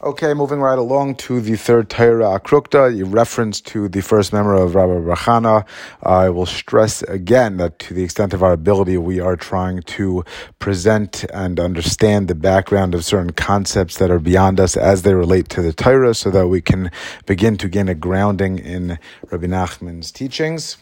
Okay, moving right along to the third Torah Akrukta, a reference to the first member of Rabbi Barchana. I will stress again that to the extent of our ability, we are trying to present and understand the background of certain concepts that are beyond us as they relate to the Torah so that we can begin to gain a grounding in Rabbi Nachman's teachings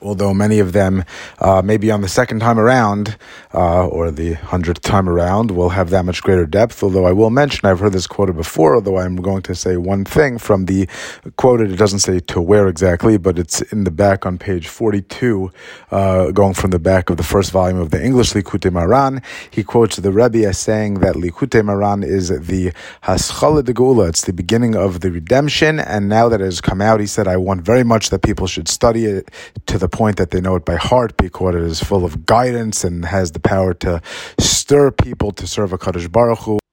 although many of them, uh, maybe on the second time around uh, or the hundredth time around, will have that much greater depth. Although I will mention, I've heard this quoted before, although I'm going to say one thing from the quoted, it doesn't say to where exactly, but it's in the back on page 42, uh, going from the back of the first volume of the English Likutei Moharan. He quotes the Rebbe as saying that Likutei Moharan is the Haschala de Gula, it's the beginning of the redemption, and now that it has come out, he said, I want very much that people should study it to the point that they know it by heart because it is full of guidance and has the power to stir people to serve Hakadosh Baruch Hu.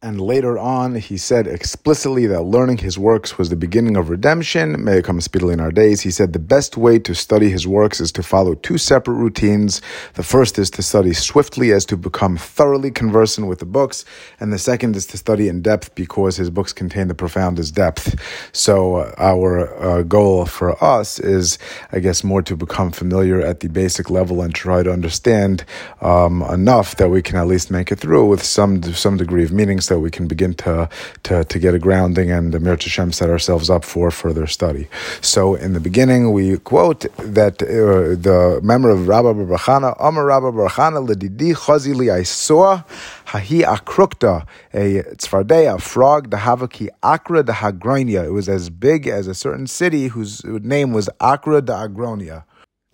And later on, he said explicitly that learning his works was the beginning of redemption. May it come speedily in our days. He said the best way to study his works is to follow two separate routines. The first is to study swiftly as to become thoroughly conversant with the books, and the second is to study in depth because his books contain the profoundest depth. So, uh, our uh, goal for us is, I guess, more to become familiar at the basic level and try to understand um, enough that we can at least make it through with some some degree of meaning so we can begin to, to, to get a grounding and the Mir Hashem set ourselves up for further study. So in the beginning, we quote that uh, the member of Rabbi Barachana, Amar Rabbi Barachana, Ledidi Chazili, I saw Hahi Akrukta, a tzvardei, a frog, the Havaki Akra the Hagronia. It was as big as a certain city whose name was Akra the Agronia.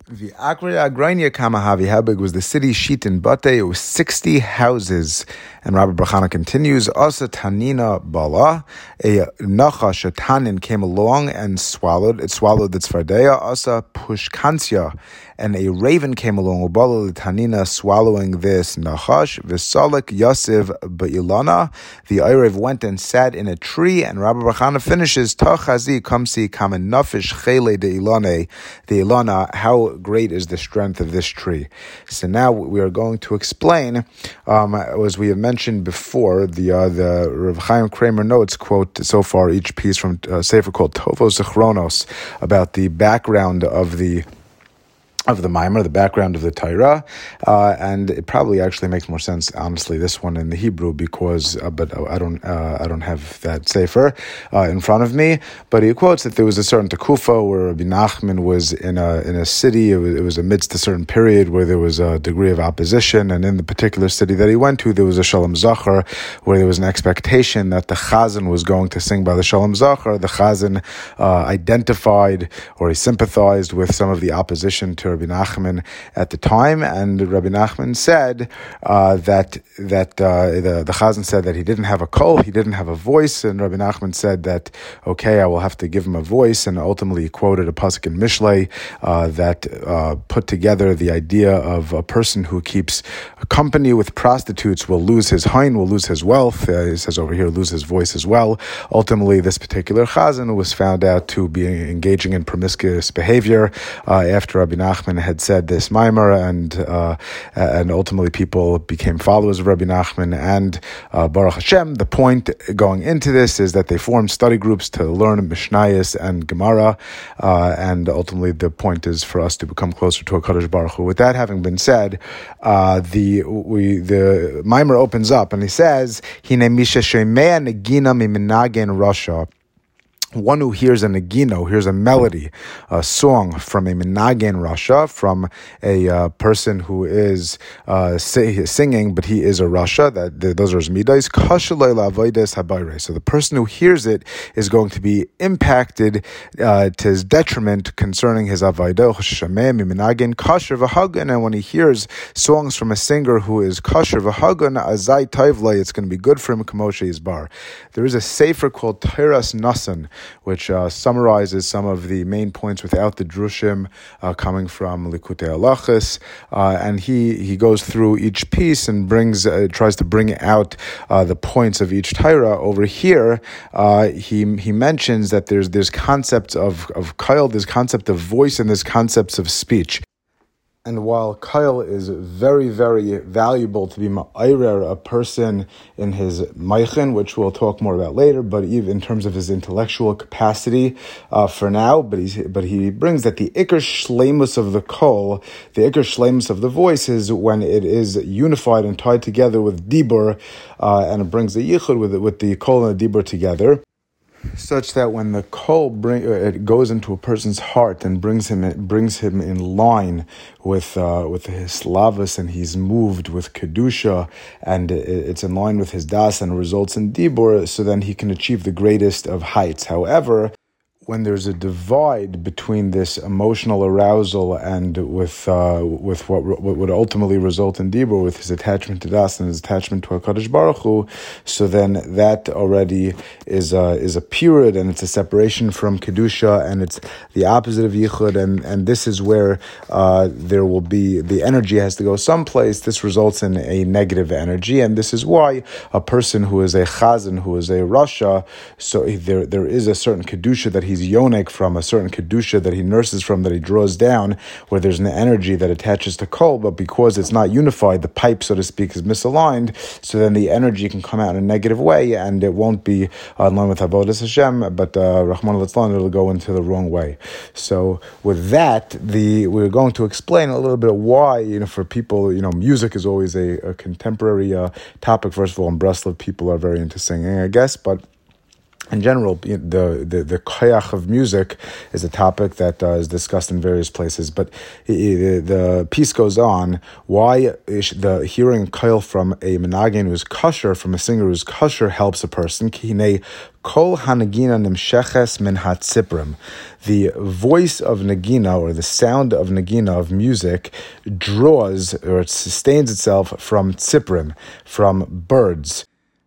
How big was the city? Sheet in Bate, it was 60 houses. And Rabbi Brachana continues, Asa Tanina Bala, a Nachash, a Tanin came along and swallowed, it swallowed the Tzvardeya, Asa Pushkansya, and a raven came along, Tanina, swallowing this Nachash, Visalik Yasiv Ba'ilana. The Erev went and sat in a tree, and Rabbi Brachana finishes, Tachazi Kamsi Kamen Nafish Chele de Ilane, the Ilana, how great is the strength of this tree. So now we are going to explain, um, as we have mentioned before, the uh, the Rav Chaim Kramer notes quote so far each piece from uh, Sefer called Tovos Zichronos about the background of the of the mimer, the background of the Torah, uh, and it probably actually makes more sense, honestly, this one in the Hebrew because, uh, but I don't, uh, I don't have that sefer uh, in front of me. But he quotes that there was a certain Takufa where Rabbi Nachman was in a in a city. It was, it was, amidst a certain period where there was a degree of opposition, and in the particular city that he went to, there was a Shalom Zachar where there was an expectation that the Chazan was going to sing by the Shalom Zachar. The Chazan uh, identified or he sympathized with some of the opposition to Rabbi Nachman at the time, and Rabbi Nachman said uh, that that uh, the the Chazan said that he didn't have a kol, he didn't have a voice, and Rabbi Nachman said that okay, I will have to give him a voice, and ultimately he quoted a pasuk in Mishlei uh, that uh, put together the idea of a person who keeps company with prostitutes will lose his hein, will lose his wealth. Uh, he says over here, lose his voice as well. Ultimately, this particular Chazan was found out to be engaging in promiscuous behavior uh, after Rabbi Nachman Nachman had said this mimer, and uh, and ultimately people became followers of Rabbi Nachman and uh, Baruch Hashem. The point going into this is that they formed study groups to learn Mishnayos and Gemara, uh, and ultimately the point is for us to become closer to Hakadosh Baruch Hu. With that having been said, uh, the we the mimer opens up and he says, "Hine misha shemea negina miminagen rasha." One who hears a nagino, hears a melody, a song from a menagen rasha, from a uh, person who is uh, singing, but he is a rasha. That those are his midas. So the person who hears it is going to be impacted uh, to his detriment concerning his v'hagan, and when he hears songs from a singer who is kasher v'hagan, azai it's going to be good for him. Kamoshe bar. There is a sefer called Tiras Nasan which uh, summarizes some of the main points without the drushim uh, coming from Likutei Halachas, uh, and he he goes through each piece and brings uh, tries to bring out uh, the points of each Torah. Over here, he he mentions that there's there's concepts of of kyle, there's concept of voice, and there's concepts of speech. And while Kyle is very, very valuable to be ma'ayrer, a person in his maichin, which we'll talk more about later, but even in terms of his intellectual capacity uh, for now, but, he's, but he brings that the ikr shlemus of the kol, the ikr shlemus of the voice is when it is unified and tied together with dibur, uh, and it brings the yichud with, with the kol and the dibur together such that when the kol bring, uh, it goes into a person's heart and brings him it brings him in line with uh, with his slavas and he's moved with kedusha and it's in line with his das and results in dibur, so then he can achieve the greatest of heights. However, when there's a divide between this emotional arousal and with uh, with what, what would ultimately result in Dibur, with his attachment to Das and his attachment to Hakadosh Baruch Hu, so then that already is a, is a period and it's a separation from kedusha and it's the opposite of yichud and and this is where uh, there will be the energy has to go someplace. This results in a negative energy, and this is why a person who is a chazan, who is a rasha, so there there is a certain kedusha that he he's yonik from, a certain kedusha that he nurses from, that he draws down, where there's an energy that attaches to kol, but because it's not unified, the pipe, so to speak, is misaligned. So then the energy can come out in a negative way, and it won't be in line with avodas Hashem, but uh, Rahman al it'll go into the wrong way. So with that, the we're going to explain a little bit why, you know, for people, you know, music is always a, a contemporary uh, topic. First of all, in Breslov, people are very into singing, I guess, but in general, the the the koyach of music is a topic that uh, is discussed in various places. But the, piece goes on why is the hearing koyel from a menagin who's kosher, from a singer who's kosher, helps a person. Kol hanagina nimsheches min hatziprim. The voice of nagina or the sound of nagina of music draws or it sustains itself from tziprim, from birds.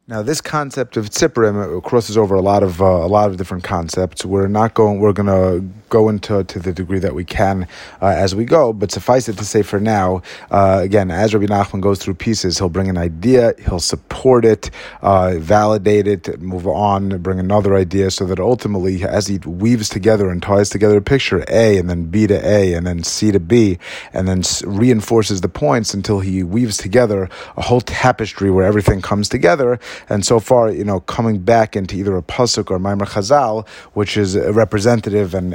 Now, this concept of tziprim crosses over a lot of uh, a lot of different concepts. We're not going. We're going to go into to the degree that we can uh, as we go. But suffice it to say, for now, uh, again, as Rabbi Nachman goes through pieces, he'll bring an idea, he'll support it, uh, validate it, move on, bring another idea, so that ultimately, as he weaves together and ties together a picture, A and then B to A and then C to B, and then reinforces the points until he weaves together a whole tapestry where everything comes together and so far, you know, coming back into either a pasuk or Maimer Chazal, which is representative and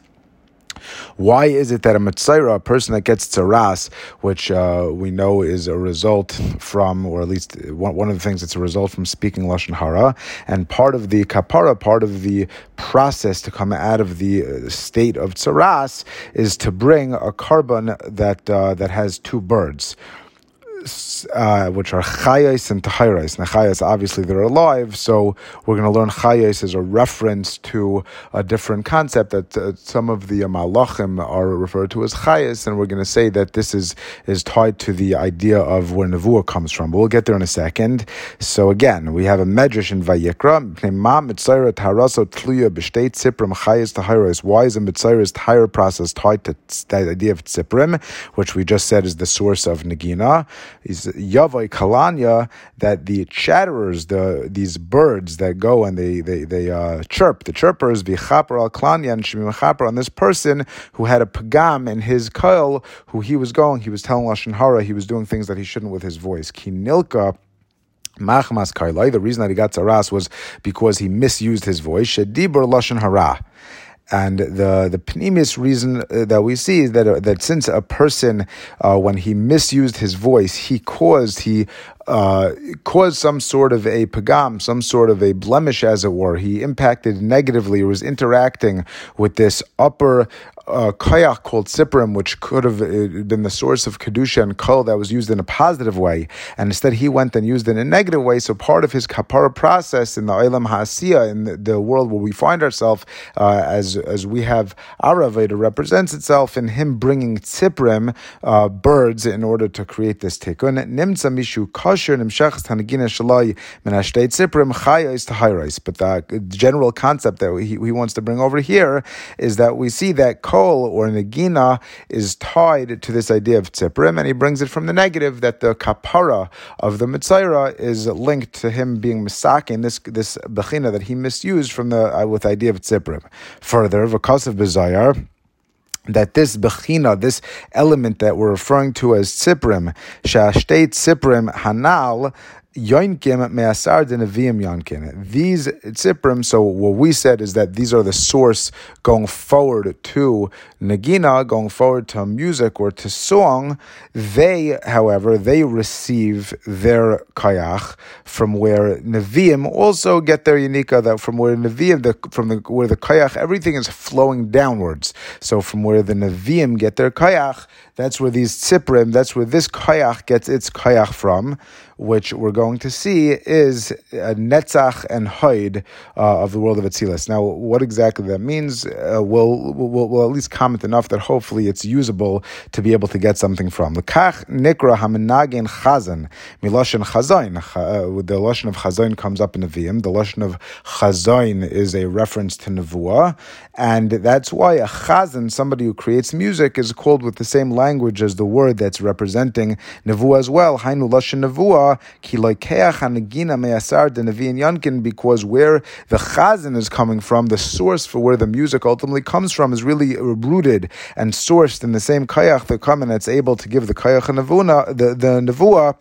Why is it that a Mitzayra, a person that gets tzaras, which uh, we know is a result from, or at least one, one of the things that's a result from speaking Lashon Hara, and part of the kapara, part of the process to come out of the uh, state of tzaras is to bring a korban that, uh, that has two birds uh, which are chayas and tahirais. Now, chayas, obviously, they're alive, so we're going to learn chayas as a reference to a different concept that uh, some of the malachim are referred to as chayas, and we're going to say that this is is tied to the idea of where nevuah comes from. But we'll get there in a second. So again, we have a medrash in Vayikra. Why is a mitzayra's tire process tied to the idea of tziprim, which we just said is the source of nagina? Is Yavai Kalanya that the chatterers, the these birds that go and they they, they uh, chirp, the chirpers, Vichaper al Kalanya and Shemimachaper on this person who had a pagam in his coil, who he was going, he was telling Lashon Hara, he was doing things that he shouldn't with his voice. Kinilka. Machmas Kailai, the reason that he got tzaras was because he misused his voice. Shedibur Lashon Hara. And the the pneumius reason uh, that we see is that uh, that since a person, uh, when he misused his voice, he caused he uh, caused some sort of a pagam, some sort of a blemish, as it were. He impacted negatively or was interacting with this upper uh, kayak called Tziprim, which could have uh, been the source of Kedusha and Kol that was used in a positive way. And instead, he went and used it in a negative way. So, part of his kapara process in the Olam Hasiya, in the, the, world where we find ourselves, uh, as, as we have Araveda, represents itself in him bringing Tziprim, uh, birds, in order to create this tikkun. Nimtza Mishu kosher nimshachas tanagina shalai min ashtei tziprim chayos tahayros. But the general concept that he, he wants to bring over here is that we see that kol or nagina is tied to this idea of tziprim, and he brings it from the negative that the kapara of the mitzaira is linked to him being misakin this this bechina that he misused from the uh, with the idea of tziprim. Further, because of bezayar that this bechina, this element that we're referring to as tziprim, shashtei tziprim hanal, Yoinkim me'asar de neviim yonkin. These tziprim, so what we said is that these are the source going forward to nagina, going forward to music or to song. They, however, they receive their kayach from where neviim also get their yanika, that from where neviim, the, from the, where the kayach, everything is flowing downwards. So from where the neviim get their kayach, that's where these tziprim, that's where this kayach gets its kayach from, which we're going to see is a netzach and hoid uh, of the world of Atzilus. Now, what exactly that means, uh, we'll, we'll, we'll, at least comment enough that hopefully it's usable to be able to get something from. The kach nikra haminagen chazan, miloshen chazain. Uh, the lashon of chazain comes up in Nevi'im. The lashon of chazain is a reference to nevuah, and that's why a chazan, somebody who creates music, is called with the same language as the word that's representing nevuah as well. Hainu lashon nevuah yankin, because where the chazan is coming from, the source for where the music ultimately comes from is really rooted and sourced in the same kayach that come and it's able to give the kayach and the, the nevuah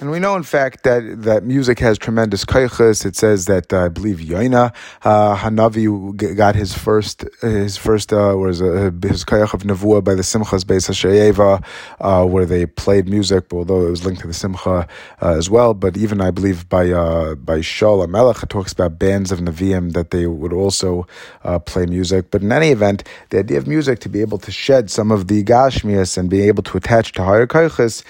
and we know, in fact, that, that music has tremendous kaychas. It says that uh, I believe Yoina uh, Hanavi got his first his first uh, was uh, his kayach of nevuah by the Simchas Beis Hashayeva, uh, where they played music, although it was linked to the Simcha uh, as well. But even I believe by uh, by Shaul Amelech, it talks about bands of Nevi'im that they would also play music. But in any event, the idea of music to be able to shed some of the gashmias and be able to attach to higher kaychas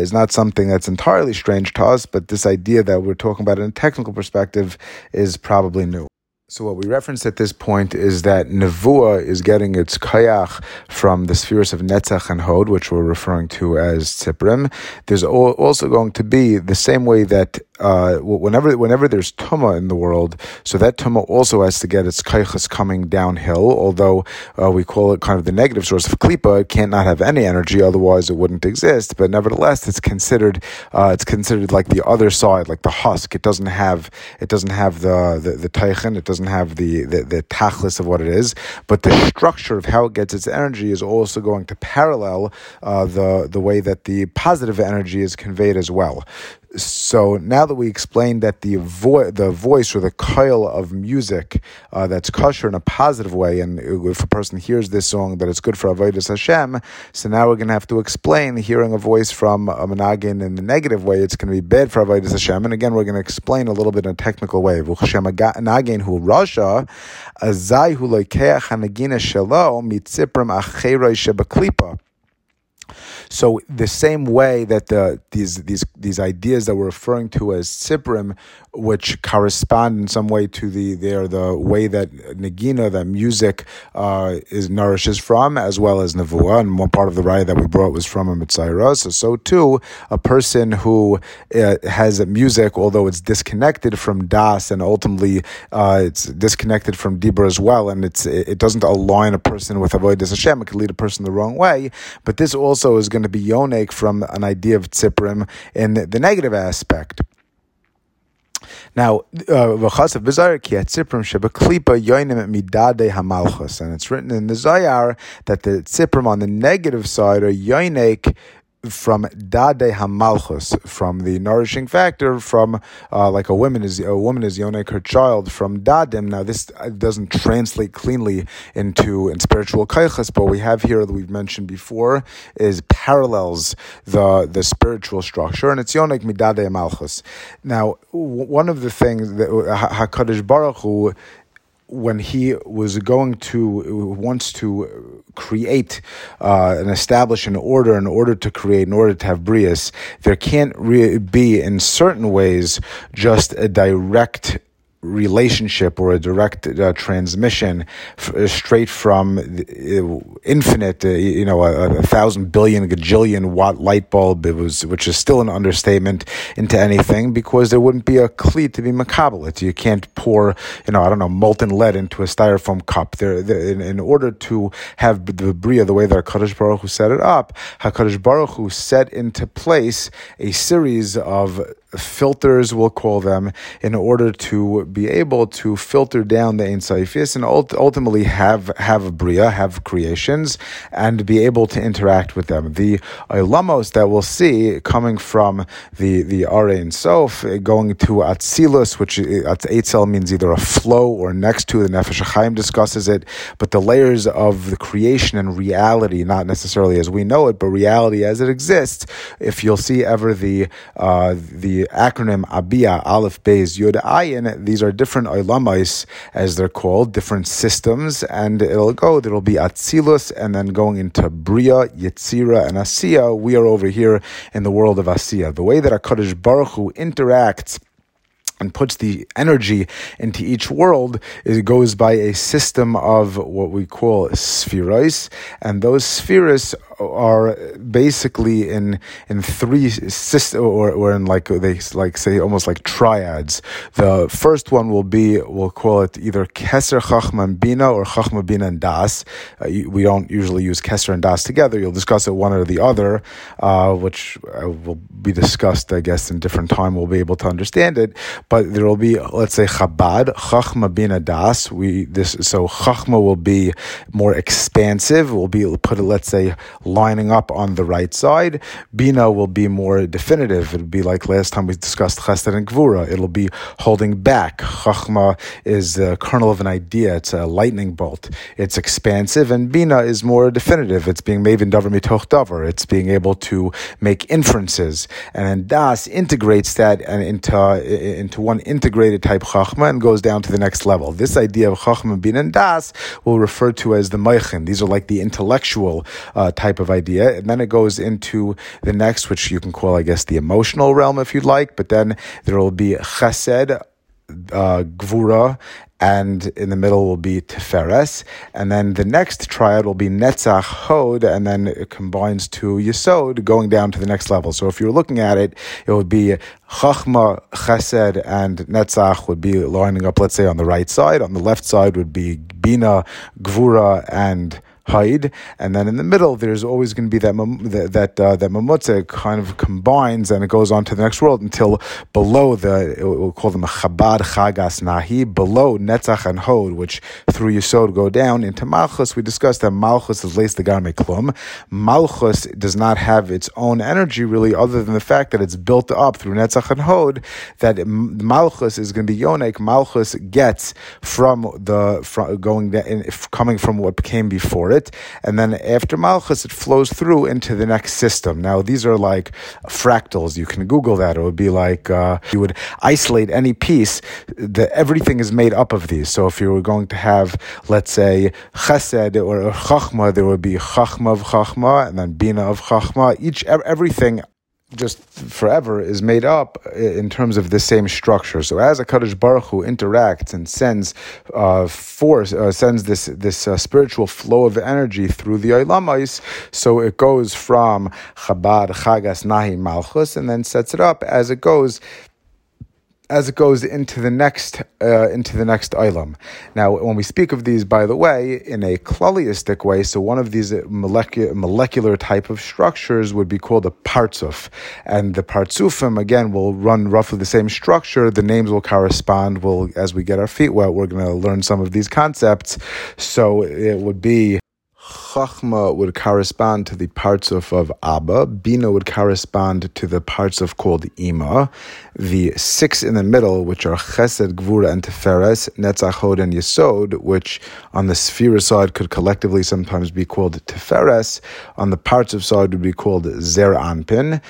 is not something that's entirely entirely strange to us, but this idea that we're talking about in a technical perspective is probably new. So what we reference at this point is that Nevuah is getting its kayach from the spheres of Netzach and Hod, which we're referring to as Tziprim. There's also going to be the same way that uh, whenever whenever there's tuma in the world, so that tuma also has to get its kaychas coming downhill. Although uh, we call it kind of the negative source of klipa, it can't not have any energy, otherwise it wouldn't exist. But nevertheless, it's considered uh, it's considered like the other side, like the husk. It doesn't have it doesn't have the the, the it doesn't have the, the the tachlis of what it is. But the structure of how it gets its energy is also going to parallel uh, the the way that the positive energy is conveyed as well so now that we explained that the vo- the voice or the coil of music uh, that's kosher in a positive way, and if a person hears this song, that it's good for avodas Hashem. So now we're going to have to explain hearing a voice from a menagin in a negative way. It's going to be bad for avodas Hashem, and again we're going to explain a little bit in a technical way. Nagin loikeach hanagina shelo. So the same way that the these these these ideas that we're referring to as tziprim, which correspond in some way to the they're the way that nagina, that music, uh, is nourishes from, as well as nevuah. And one part of the raya that we brought was from a mitzayra. So so too, a person who uh, has music, although it's disconnected from das, and ultimately uh, it's disconnected from dibra as well, and it's it doesn't align a person with avodas Hashem. It can lead a person the wrong way. But this also is going to be yonik from an idea of tziprim in the negative aspect. Now, uh, and it's written in the Zohar that the tziprim on the negative side are yonik from dade hamalchus, from the nourishing factor, from uh, like a woman is a woman is yonik her child from dadim. Now this uh, doesn't translate cleanly into in spiritual kaichas, but we have here that we've mentioned before is parallels the the spiritual structure, and it's yonik midade hamalchus. Now one of the things that Hakadosh Baruch Hu when he was going to wants to create uh, and establish an order in order to create in order to have brias there can't re- be in certain ways just a direct relationship or a direct uh, transmission f- uh, straight from uh, infinite, uh, you know, a, a, thousand billion gajillion watt light bulb, it was, which is still an understatement, into anything because there wouldn't be a cleat to be makabel. You can't pour, you know, I don't know, molten lead into a styrofoam cup. There, in, in, order to have the bria the way that Hakadosh Baruch Hu set it up, Hakadosh Baruch Hu set into place a series of filters, we'll call them, in order to be able to filter down the Ein Saifis and ultimately have, have Bria, have creations, and be able to interact with them. The Ilamos that we'll see coming from the, the Ein Sof, going to Atzilus, which Eitzel means either a flow or next to, the Nefesh HaChaim discusses it, but the layers of the creation and reality, not necessarily as we know it, but reality as it exists, if you'll see ever the, uh, the acronym Abia, Aleph, Beis, Yud, Ayin, these are different olamais, as they're called, different systems, and it'll go, there'll be Atzilus, and then going into Bria, Yetzira, and Asiya. We are over here in the world of Asiya. The way that HaKadosh Baruch Hu interacts and puts the energy into each world, it goes by a system of what we call spheres, and those spheres are basically in in three systems, or, or in like they like say almost like triads. The first one will be we'll call it either Keser Chachma Bina or Chachma Bina and Das. Uh, we don't usually use Kesser and Das together. You'll discuss it one or the other, uh, which uh, will be discussed, I guess, in different time. We'll be able to understand it, but there will be let's say Chabad Chachma Bina Das. We this so Chachma will be more expansive. Will be put let's say lining up on the right side. Bina will be more definitive. It'll be like last time we discussed Chesed and Gvura. It'll be holding back. Chachma is the kernel of an idea. It's a lightning bolt. It's expansive, and Bina is more definitive. It's being made in davar mitoch davar. It's being able to make inferences, and then Das integrates that and into into one integrated type Chachma and goes down to the next level. This idea of Chachma, bin and Das will refer to as the Meichin. These are like the intellectual uh, type type of idea. And then it goes into the next, which you can call, I guess, the emotional realm if you'd like. But then there will be chesed, uh, gvura, and in the middle will be Tiferes, and then the next triad will be Netzach Hod, and then it combines to Yesod, going down to the next level. So if you're looking at it, it would be Chachma, Chesed, and Netzach would be lining up, let's say, on the right side. On the left side would be Bina, Gvura, and hide, and then in the middle there's always going to be that that that, uh, that mamutza kind of combines and it goes on to the next world until below the we'll call them a Chabad Chagas Nahi below Netzach and Hod, which through Yisod go down into Malchus. We discussed that Malchus is leis the Garme Klum. Malchus does not have its own energy really, other than the fact that it's built up through Netzach and Hod. That Malchus is going to be Yonek. Malchus gets from the from going down, coming from what came before it, and then after Malchus, it flows through into the next system. Now, these are like fractals. You can Google that. It would be like uh, you would isolate any piece. The, everything is made up of these. So if you were going to have, let's say, Chesed or Chachma, there would be Chachma of Chachma and then Bina of Chachma. Each everything just forever is made up in terms of the same structure. So as Hakadosh Baruch Hu interacts and sends uh, force, uh, sends this this uh, spiritual flow of energy through the Olamais, so it goes from Chabad, Chagas, Nahi, Malchus, and then sets it up as it goes as it goes into the next uh, into the next ilam. Now, when we speak of these, by the way, in a klaliistic way, so one of these molecular, molecular type of structures would be called a partsuf, and the partsufim again will run roughly the same structure. The names will correspond. Will as we get our feet wet, we're going to learn some of these concepts. So it would be Chachma would correspond to the partsuf, of Abba. Bina would correspond to the partsuf called Ima. The six in the middle, which are Chesed, Gvura, and Teferes, Netzachod, and Yesod, which on the sphere side could collectively sometimes be called Teferes. On the partsuf side would be called Zer Anpin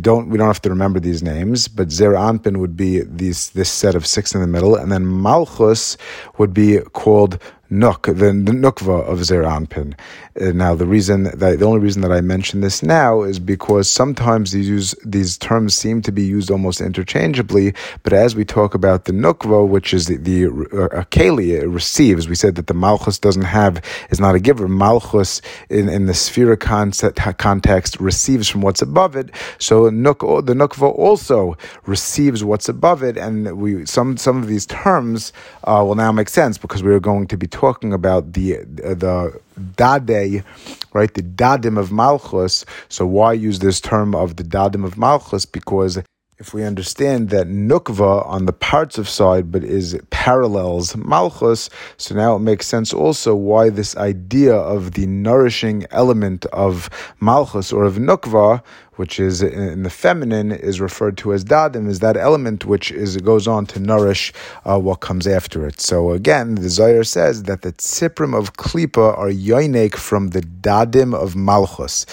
don't we don't have to remember these names, but Zer Anpin would be these this set of six in the middle, and then Malchus would be called nuk, the, the nukva of Zeir Anpin. Uh, now, the reason that the only reason that I mention this now is because sometimes these use, these terms seem to be used almost interchangeably. But as we talk about the nukva, which is the, the uh, it receives. We said that the malchus doesn't have is not a giver. Malchus in, in the sphere concept, context receives from what's above it. So nuk, the nukva also receives what's above it, and we some some of these terms uh, will now make sense because we are going to be talking about the the dade, right? The dadim of Malchus. So why use this term of the dadim of Malchus? Because if we understand that nukva on the partsuf side but is parallels malchus, so now it makes sense also why this idea of the nourishing element of malchus or of nukva, which is in the feminine, is referred to as dadim, is that element which is goes on to nourish uh, what comes after it. So again, the Zohar says that the tziprim of klipa are yoinek from the dadim of malchus.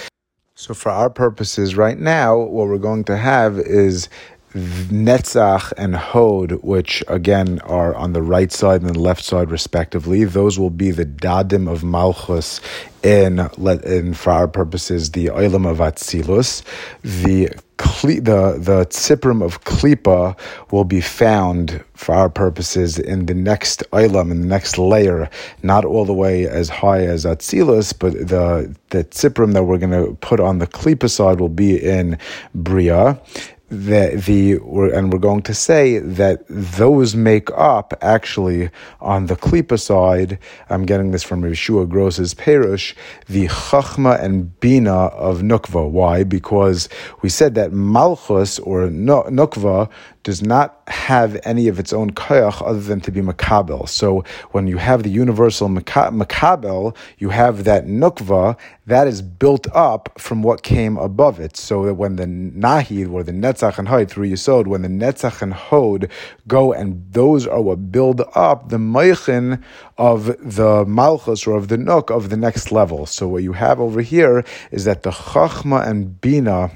So, for our purposes right now, what we're going to have is Netzach and Hod, which again are on the right side and the left side respectively. Those will be the Dadim of Malchus in, in for our purposes, the Olam of Atzilus. The the the tziprim of klipa will be found for our purposes in the next olam, in the next layer, not all the way as high as atzilus, but the the tziprim that we're going to put on the klipa side will be in bria, the the and we're going to say that those make up actually on the klipa side. I'm getting this from Yeshua Gross's Perush, the chachma and bina of nukva. Why? Because we said that malchus or nukva does not have any of its own koyach other than to be makabel. So when you have the universal makabel, you have that nukva that is built up from what came above it. So that when the nahid or the netzach and hod through yisod, when the netzach and hod go and those are what build up the meichin of the malchus or of the nuk of the next level. So what you have over here is that the chachma and bina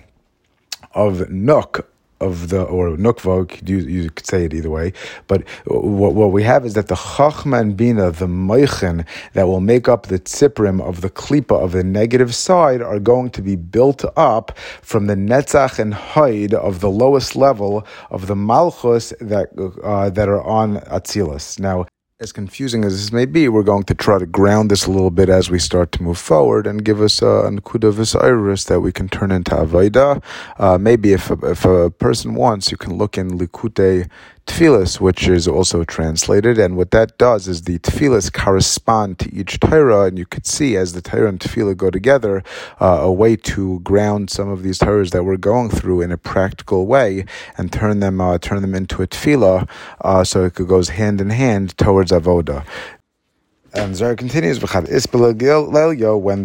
of nuk of the or nukvok, you, you could say it either way. But what, what we have is that the chachma and bina, the moichin that will make up the tziprim of the klipa of the negative side, are going to be built up from the netzach and hide of the lowest level of the malchus that uh, that are on atzilus. Now as confusing as this may be, we're going to try to ground this a little bit as we start to move forward and give us a, a nakuda iris that we can turn into avodah. Uh, maybe if a, if a person wants, you can look in likute tefillas, which is also translated. And what that does is the tefillas correspond to each Torah, and you could see as the Torah and tefillah go together, uh, a way to ground some of these Torahs that we're going through in a practical way and turn them uh, turn them into a tefillah, uh, so it goes hand in hand towards avoda. And Zara continues, when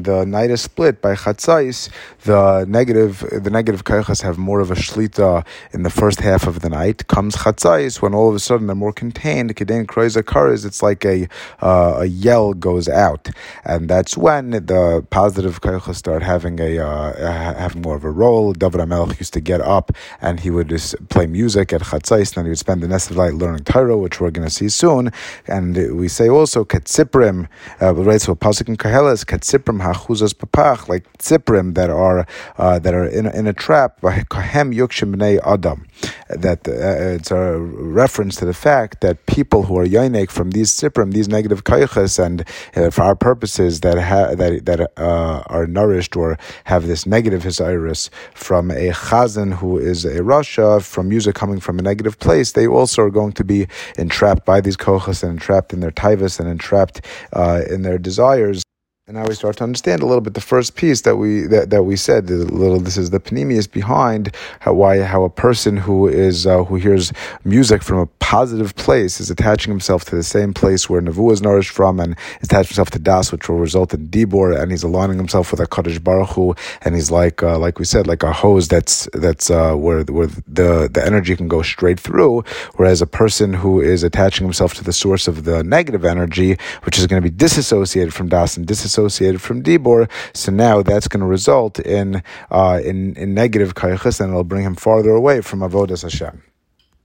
the night is split by chatzais, the negative the negative kaichas have more of a shlita in the first half of the night. Comes chatzais when all of a sudden they're more contained. Kedain kroiza it's like a uh, a yell goes out, and that's when the positive kaichas start having a uh, having more of a role. David HaMelech used to get up and he would just play music at chatzais, and then he would spend the rest of the night learning Torah, which we're going to see soon. And we say also ketzip tziprim, uh, right? So pasuk in Koheles, katziprim hachuzas papach, like tziprim that are uh, that are in a, in a trap. Kahem yukshim adam. That uh, it's a reference to the fact that people who are yoinek from these tziprim, these negative kaychas, and uh, for our purposes that ha- that that uh, are nourished or have this negative hisiris from a chazan who is a rasha from music coming from a negative place, they also are going to be entrapped by these kochas and entrapped in their taivas and entrapped uh, in their desires. And now we start to understand a little bit the first piece that we that, that we said. A little, this is the panemius behind how why how a person who is uh, who hears music from a positive place is attaching himself to the same place where Navu is nourished from, and is attaching himself to Das, which will result in Dibor, and he's aligning himself with Hakadosh Baruch Hu, and he's like uh, like we said, like a hose that's that's uh, where where the the energy can go straight through. Whereas a person who is attaching himself to the source of the negative energy, which is going to be disassociated from Das and disassociated associated from Dibor. So now that's going to result in uh, in, in negative kaychas, and it'll bring him farther away from Avodas Hashem.